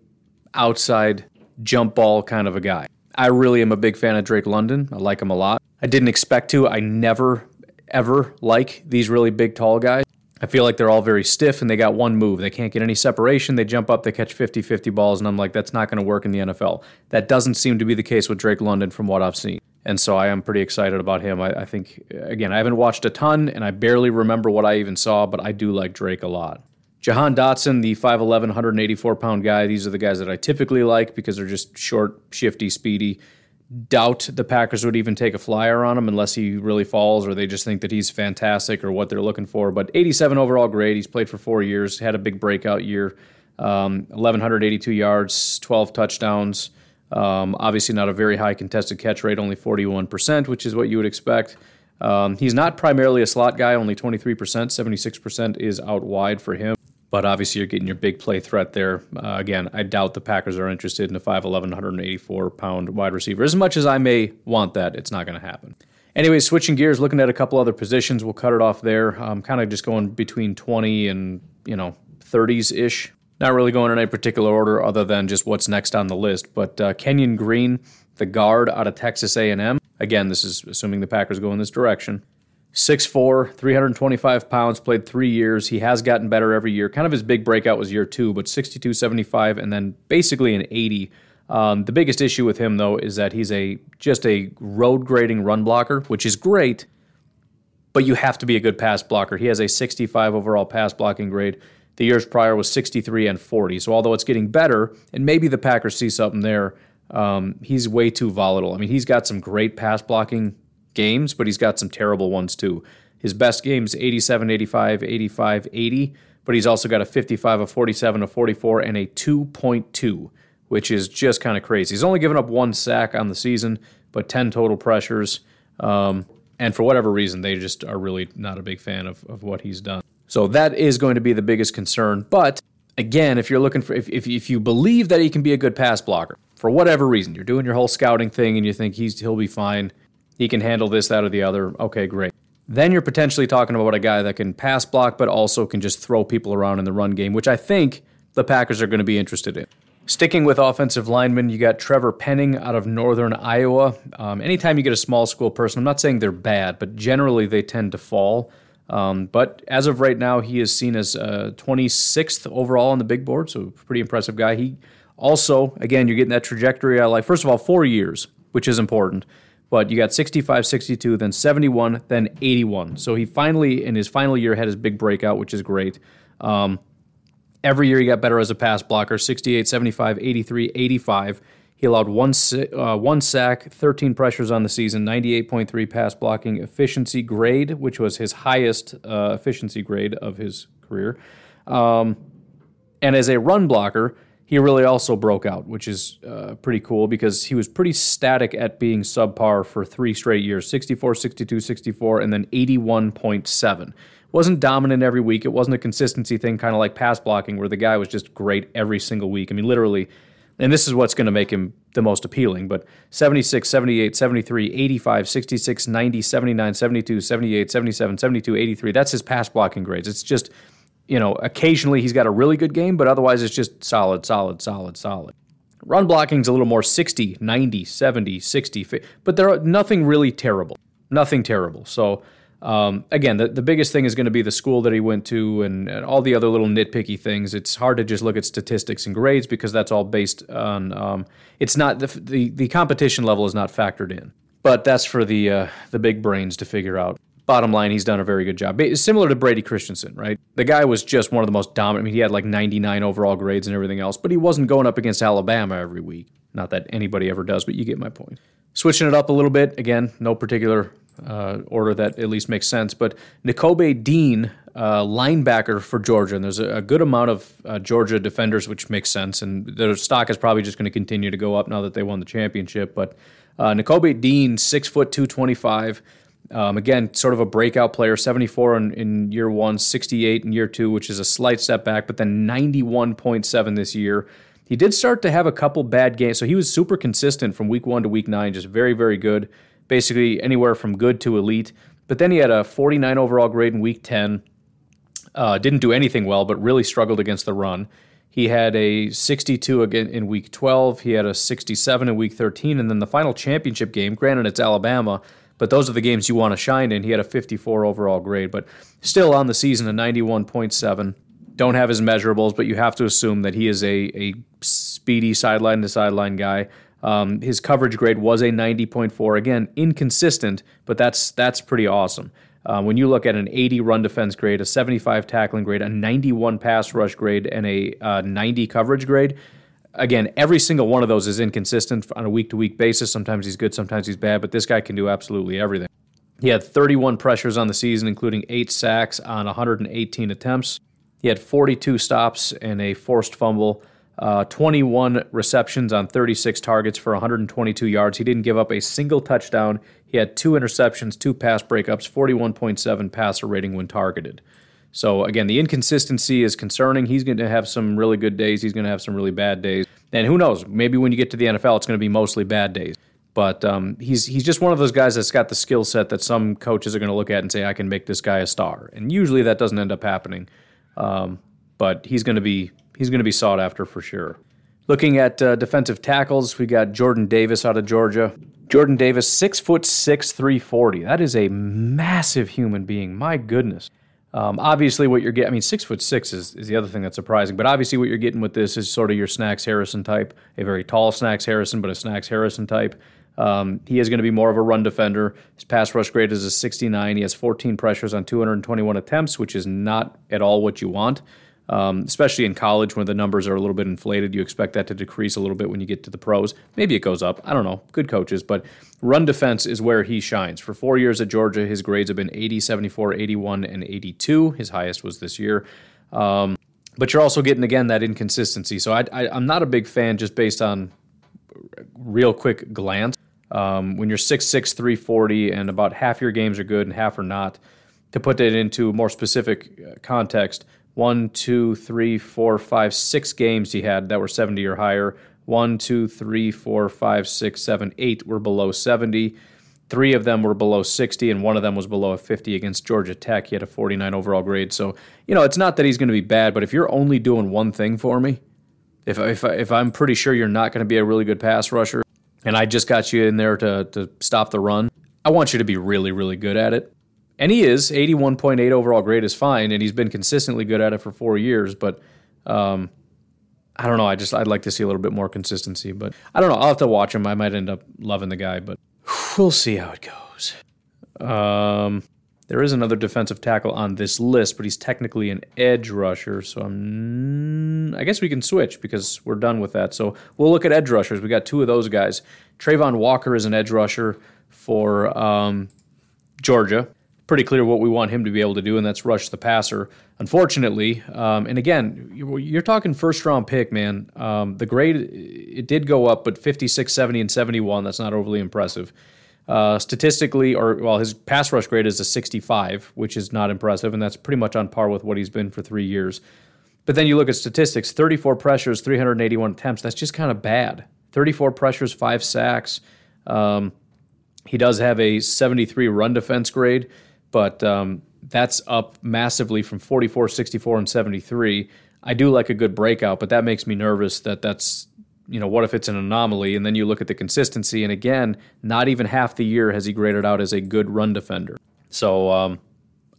outside jump ball kind of a guy. I really am a big fan of Drake London. I like him a lot. I didn't expect to. I never, ever like these really big, tall guys. I feel like they're all very stiff and they got one move. They can't get any separation. They jump up, they catch 50 50 balls, and I'm like, that's not going to work in the NFL. That doesn't seem to be the case with Drake London from what I've seen and so I am pretty excited about him. I, I, think again, I haven't watched a ton, and I barely remember what I even saw, but I do like Drake a lot. Jahan Dotson, the 5'11", 184 pound guy. These are the guys that I typically like because they're just short, shifty, speedy. Doubt the Packers would even take a flyer on him unless he really falls or they just think that he's fantastic or what they're looking for. But 87 overall grade. He's played for four years, had a big breakout year. Um, 1,182 yards, 12 touchdowns. Um, obviously, not a very high contested catch rate, only 41%, which is what you would expect. Um, he's not primarily a slot guy, only 23%. 76% is out wide for him. But obviously, you're getting your big play threat there. Uh, again, I doubt the Packers are interested in a 5'11, 184 pound wide receiver. As much as I may want that, it's not going to happen. Anyway, switching gears, looking at a couple other positions, we'll cut it off there. I'm kind of just going between 20 and, you know, 30s ish not really going in any particular order other than just what's next on the list. But uh, Kenyon Green, the guard out of Texas A&M. Again, this is assuming the Packers go in this direction. 6'4", 325 pounds, played three years. He has gotten better every year. Kind of his big breakout was year two, but 62, 75, and then basically an 80. Um, the biggest issue with him, though, is that he's a just a road grading run blocker, which is great, but you have to be a good pass blocker. He has a 65 overall pass blocking grade. The years prior was 63 and 40. So although it's getting better, and maybe the Packers see something there, Um, he's way too volatile. I mean, he's got some great pass blocking games, but he's got some terrible ones too. His best games 87, 85, 85, 80, but he's also got a 55, a 47, a 44, and a 2.2, which is just kind of crazy. He's only given up one sack on the season, but 10 total pressures. Um, and for whatever reason, they just are really not a big fan of, of what he's done. So that is going to be the biggest concern. But again, if you're looking for, if, if, if you believe that he can be a good pass blocker, for whatever reason, you're doing your whole scouting thing and you think he's he'll be fine, he can handle this, that, or the other, okay, great. Then you're potentially talking about a guy that can pass block, but also can just throw people around in the run game, which I think the Packers are going to be interested in. Sticking with offensive linemen, you got Trevor Penning out of Northern Iowa. Um, anytime you get a small school person, I'm not saying they're bad, but generally they tend to fall. Um, but as of right now, he is seen as uh, 26th overall on the big board, so pretty impressive guy. He also, again, you're getting that trajectory I like. First of all, four years, which is important. But you got 65, 62, then 71, then 81. So he finally, in his final year, had his big breakout, which is great. Um, every year he got better as a pass blocker 68, 75, 83, 85. He allowed one, uh, one sack, 13 pressures on the season, 98.3 pass blocking efficiency grade, which was his highest uh, efficiency grade of his career. Um, and as a run blocker, he really also broke out, which is uh, pretty cool because he was pretty static at being subpar for three straight years 64, 62, 64, and then 81.7. Wasn't dominant every week. It wasn't a consistency thing, kind of like pass blocking, where the guy was just great every single week. I mean, literally, and this is what's going to make him the most appealing, but 76, 78, 73, 85, 66, 90, 79, 72, 78, 77, 72, 83. That's his pass blocking grades. It's just you know, occasionally he's got a really good game, but otherwise it's just solid, solid, solid, solid. Run blocking's a little more 60, 90, 70, 60, but there are nothing really terrible. Nothing terrible. So, um, again, the, the biggest thing is going to be the school that he went to and, and, all the other little nitpicky things. It's hard to just look at statistics and grades because that's all based on, um, it's not, the, the, the competition level is not factored in. But that's for the, uh, the big brains to figure out bottom line, he's done a very good job. Similar to Brady Christensen, right? The guy was just one of the most dominant. I mean, he had like 99 overall grades and everything else, but he wasn't going up against Alabama every week. Not that anybody ever does, but you get my point. Switching it up a little bit, again, no particular uh, order that at least makes sense, but Nakobe Dean, uh, linebacker for Georgia, and there's a, a good amount of uh, Georgia defenders, which makes sense, and their stock is probably just going to continue to go up now that they won the championship. But uh, Nakobe Dean, six foot two twenty five. Um, again, sort of a breakout player, 74 in, in, year one, 68 in year two, which is a slight step back, but then 91.7 this year. He did start to have a couple bad games, so he was super consistent from week one to week nine, just very, very good. Basically, anywhere from good to elite. But then he had a 49 overall grade in week 10. Uh, didn't do anything well, but really struggled against the run. He had a 62 again in week 12. He had a 67 in week 13. And then the final championship game, granted it's Alabama, but those are the games you want to shine in. He had a 54 overall grade, but still on the season a 91.7. Don't have his measurables, but you have to assume that he is a, a speedy sideline to sideline guy. Um, his coverage grade was a 90.4. Again, inconsistent, but that's that's pretty awesome. Uh, when you look at an 80 run defense grade, a 75 tackling grade, a 91 pass rush grade, and a uh, 90 coverage grade, again, every single one of those is inconsistent on a week to week basis. Sometimes he's good, sometimes he's bad, but this guy can do absolutely everything. He had 31 pressures on the season, including eight sacks on 118 attempts. He had 42 stops and a forced fumble, uh, 21 receptions on 36 targets for 122 yards. He didn't give up a single touchdown. He had two interceptions, two pass breakups, 41.7 passer rating when targeted. So again, the inconsistency is concerning. He's going to have some really good days. He's going to have some really bad days. And who knows? Maybe when you get to the NFL, it's going to be mostly bad days. But um, he's he's just one of those guys that's got the skill set that some coaches are going to look at and say, "I can make this guy a star." And usually that doesn't end up happening. Um, but he's going to be he's going to be sought after for sure. Looking at uh, defensive tackles, we got Jordan Davis out of Georgia. Jordan Davis, six foot six, three forty. That is a massive human being. My goodness. Um, obviously, what you're getting, I mean, six foot six is, is the other thing that's surprising, but obviously, what you're getting with this is sort of your Snacks Harrison type, a very tall Snacks Harrison, but a Snacks Harrison type. Um, he is going to be more of a run defender. His pass rush grade is a 69. He has 14 pressures on 221 attempts, which is not at all what you want. Um, especially in college when the numbers are a little bit inflated. You expect that to decrease a little bit when you get to the pros. Maybe it goes up. I don't know. Good coaches. But run defense is where he shines. For four years at Georgia, his grades have been 80, 74, 81, and 82. His highest was this year. Um, but you're also getting, again, that inconsistency. So I, I, I'm not a big fan just based on real quick glance. Um, when you're 6'6, 340, and about half your games are good and half are not, to put that into more specific uh, context, one, two, three, four, five, six games he had that were 70 or higher. One, two, three, four, five, six, seven, eight were below 70. Three of them were below 60, and one of them was below a 50 against Georgia Tech. He had a 49 overall grade. So, you know, it's not that he's going to be bad, but if you're only doing one thing for me, if, if, if I'm pretty sure you're not going to be a really good pass rusher, and I just got you in there to, to stop the run, I want you to be really, really good at it. And he is 81.8 overall grade is fine, and he's been consistently good at it for four years. But um, I don't know. I just I'd like to see a little bit more consistency. But I don't know. I'll have to watch him. I might end up loving the guy, but we'll see how it goes. Um, there is another defensive tackle on this list, but he's technically an edge rusher. So I'm, I guess we can switch because we're done with that. So we'll look at edge rushers. We got two of those guys. Travon Walker is an edge rusher for um, Georgia pretty clear what we want him to be able to do, and that's rush the passer. Unfortunately, um, and again, you're talking first round pick, man. Um, the grade, it did go up, but 56, 70, and 71, that's not overly impressive. Uh, statistically, or well, his pass rush grade is a 65, which is not impressive, and that's pretty much on par with what he's been for three years. But then you look at statistics 34 pressures, 381 attempts. That's just kind of bad. 34 pressures, five sacks. Um, he does have a 73 run defense grade but um, that's up massively from 44, 64, and 73. I do like a good breakout, but that makes me nervous that that's, you know, what if it's an anomaly? And then you look at the consistency, and again, not even half the year has he graded out as a good run defender. So um,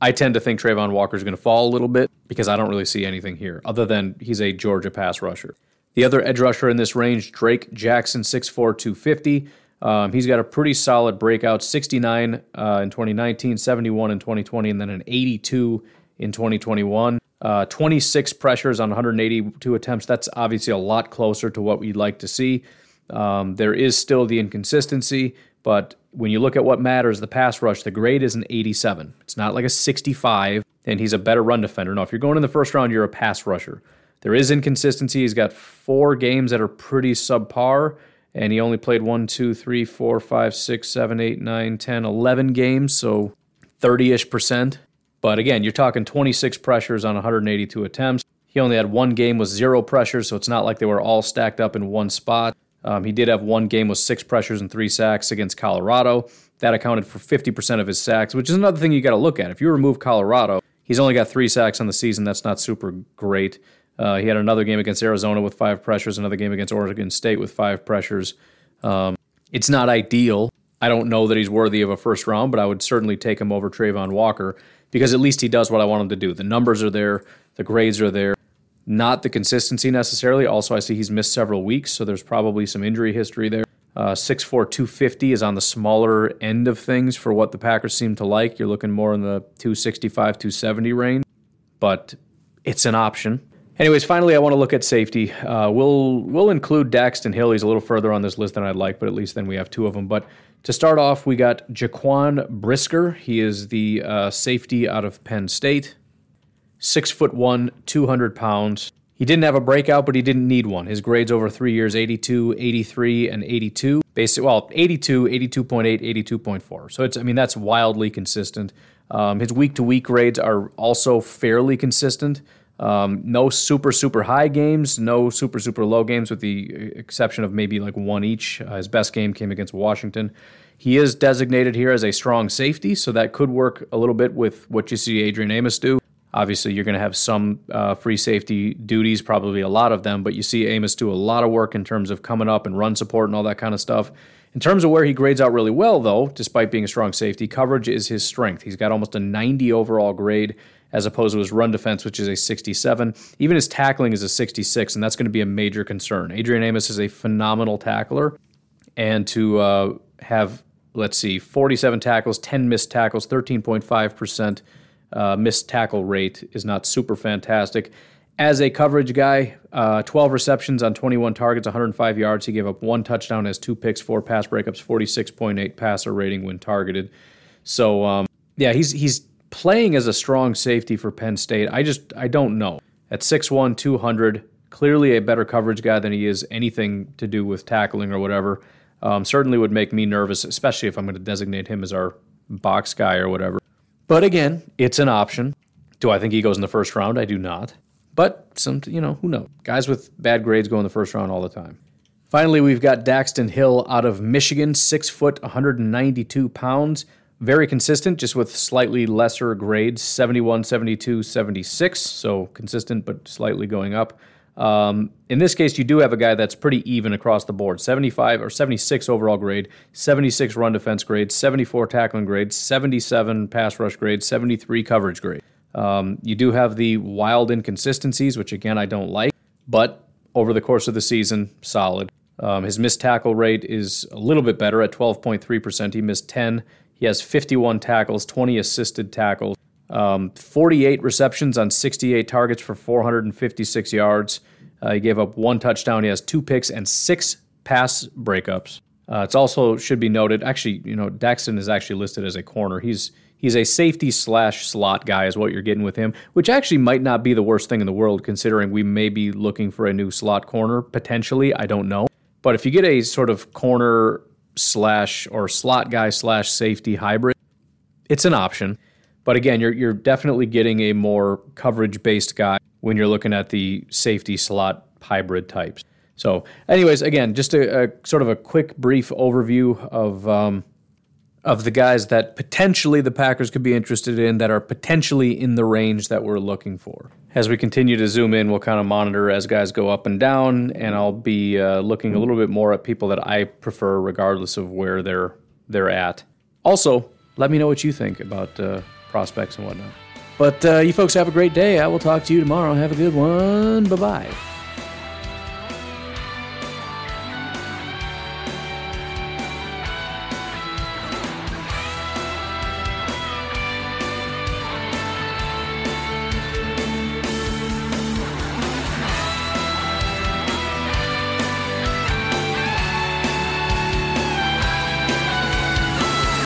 I tend to think Travon Walker is going to fall a little bit because I don't really see anything here other than he's a Georgia pass rusher. The other edge rusher in this range, Drake Jackson, 6'4, 250. Um, he's got a pretty solid breakout 69 uh, in 2019, 71 in 2020, and then an 82 in 2021. Uh, 26 pressures on 182 attempts. That's obviously a lot closer to what we'd like to see. Um, there is still the inconsistency, but when you look at what matters, the pass rush, the grade is an 87. It's not like a 65, and he's a better run defender. Now, if you're going in the first round, you're a pass rusher. There is inconsistency. He's got four games that are pretty subpar and he only played one, two, three, four, five, six, seven, eight, nine, 10, 11 games, so 30 ish percent. But again, you're talking 26 pressures on 182 attempts. He only had one game with zero pressures, so it's not like they were all stacked up in one spot. Um, he did have one game with six pressures and three sacks against Colorado. That accounted for 50% of his sacks, which is another thing you got to look at. If you remove Colorado, he's only got three sacks on the season. That's not super great. Uh, he had another game against Arizona with five pressures, another game against Oregon State with five pressures. Um, it's not ideal. I don't know that he's worthy of a first round, but I would certainly take him over Travon Walker because at least he does what I want him to do. The numbers are there, the grades are there, not the consistency necessarily. Also, I see he's missed several weeks, so there's probably some injury history there. Uh, 6'4, 250 is on the smaller end of things for what the Packers seem to like. You're looking more in the 265, 270 range, but it's an option. Anyways, finally, I want to look at safety. Uh, we'll we'll include Daxton Hill. He's a little further on this list than I'd like, but at least then we have two of them. But to start off, we got Jaquan Brisker. He is the uh, safety out of Penn State. Six foot one, 200 pounds. He didn't have a breakout, but he didn't need one. His grades over three years 82, 83, and 82. Basic, well, 82, 82.8, 82.4. So it's, I mean, that's wildly consistent. Um, his week to week grades are also fairly consistent. Um, no super, super high games, no super, super low games, with the exception of maybe like one each. Uh, his best game came against Washington. He is designated here as a strong safety, so that could work a little bit with what you see Adrian Amos do. Obviously, you're going to have some uh, free safety duties, probably a lot of them, but you see Amos do a lot of work in terms of coming up and run support and all that kind of stuff. In terms of where he grades out really well, though, despite being a strong safety, coverage is his strength. He's got almost a 90 overall grade as opposed to his run defense, which is a 67. Even his tackling is a 66, and that's going to be a major concern. Adrian Amos is a phenomenal tackler, and to uh, have, let's see, 47 tackles, 10 missed tackles, 13.5% uh, missed tackle rate is not super fantastic. as a coverage guy, uh, 12 receptions on 21 targets, 105 yards. He gave up one touchdown, has two picks, four pass breakups, 46.8 passer rating when targeted. So um, yeah, he's he's playing as a strong safety for Penn State. I just I don't know. At 6'1", 200, clearly a better coverage guy than he is anything to do with tackling or whatever. Um, certainly would make me nervous, especially if I'm going to designate him as our box guy or whatever. But again, it's an option. Do I think he goes in the first round? I do not. But some, you know, who knows? Guys with bad grades go in the first round all the time. Finally, we've got Daxton Hill out of Michigan, six foot, 192 pounds. Very consistent, just with slightly lesser grades 71, 72, 76. So consistent, but slightly going up. Um, in this case, you do have a guy that's pretty even across the board 75 or 76 overall grade, 76 run defense grade, 74 tackling grade, 77 pass rush grade, 73 coverage grade. Um, you do have the wild inconsistencies, which again I don't like, but over the course of the season, solid. Um, his missed tackle rate is a little bit better at 12.3%. He missed 10. He has 51 tackles, 20 assisted tackles, um, 48 receptions on 68 targets for 456 yards. Uh, he gave up one touchdown. He has two picks and six pass breakups. Uh, it's also should be noted. Actually, you know, Daxton is actually listed as a corner. He's He's a safety slash slot guy, is what you're getting with him, which actually might not be the worst thing in the world, considering we may be looking for a new slot corner potentially. I don't know. But if you get a sort of corner slash or slot guy slash safety hybrid, it's an option. But again, you're, you're definitely getting a more coverage based guy when you're looking at the safety slot hybrid types. So, anyways, again, just a, a sort of a quick, brief overview of um, of the guys that potentially the Packers could be interested in that are potentially in the range that we're looking for. As we continue to zoom in, we'll kind of monitor as guys go up and down, and I'll be uh, looking a little bit more at people that I prefer, regardless of where they're they're at. Also, let me know what you think about uh, prospects and whatnot. But uh, you folks have a great day. I will talk to you tomorrow. Have a good one. Bye bye.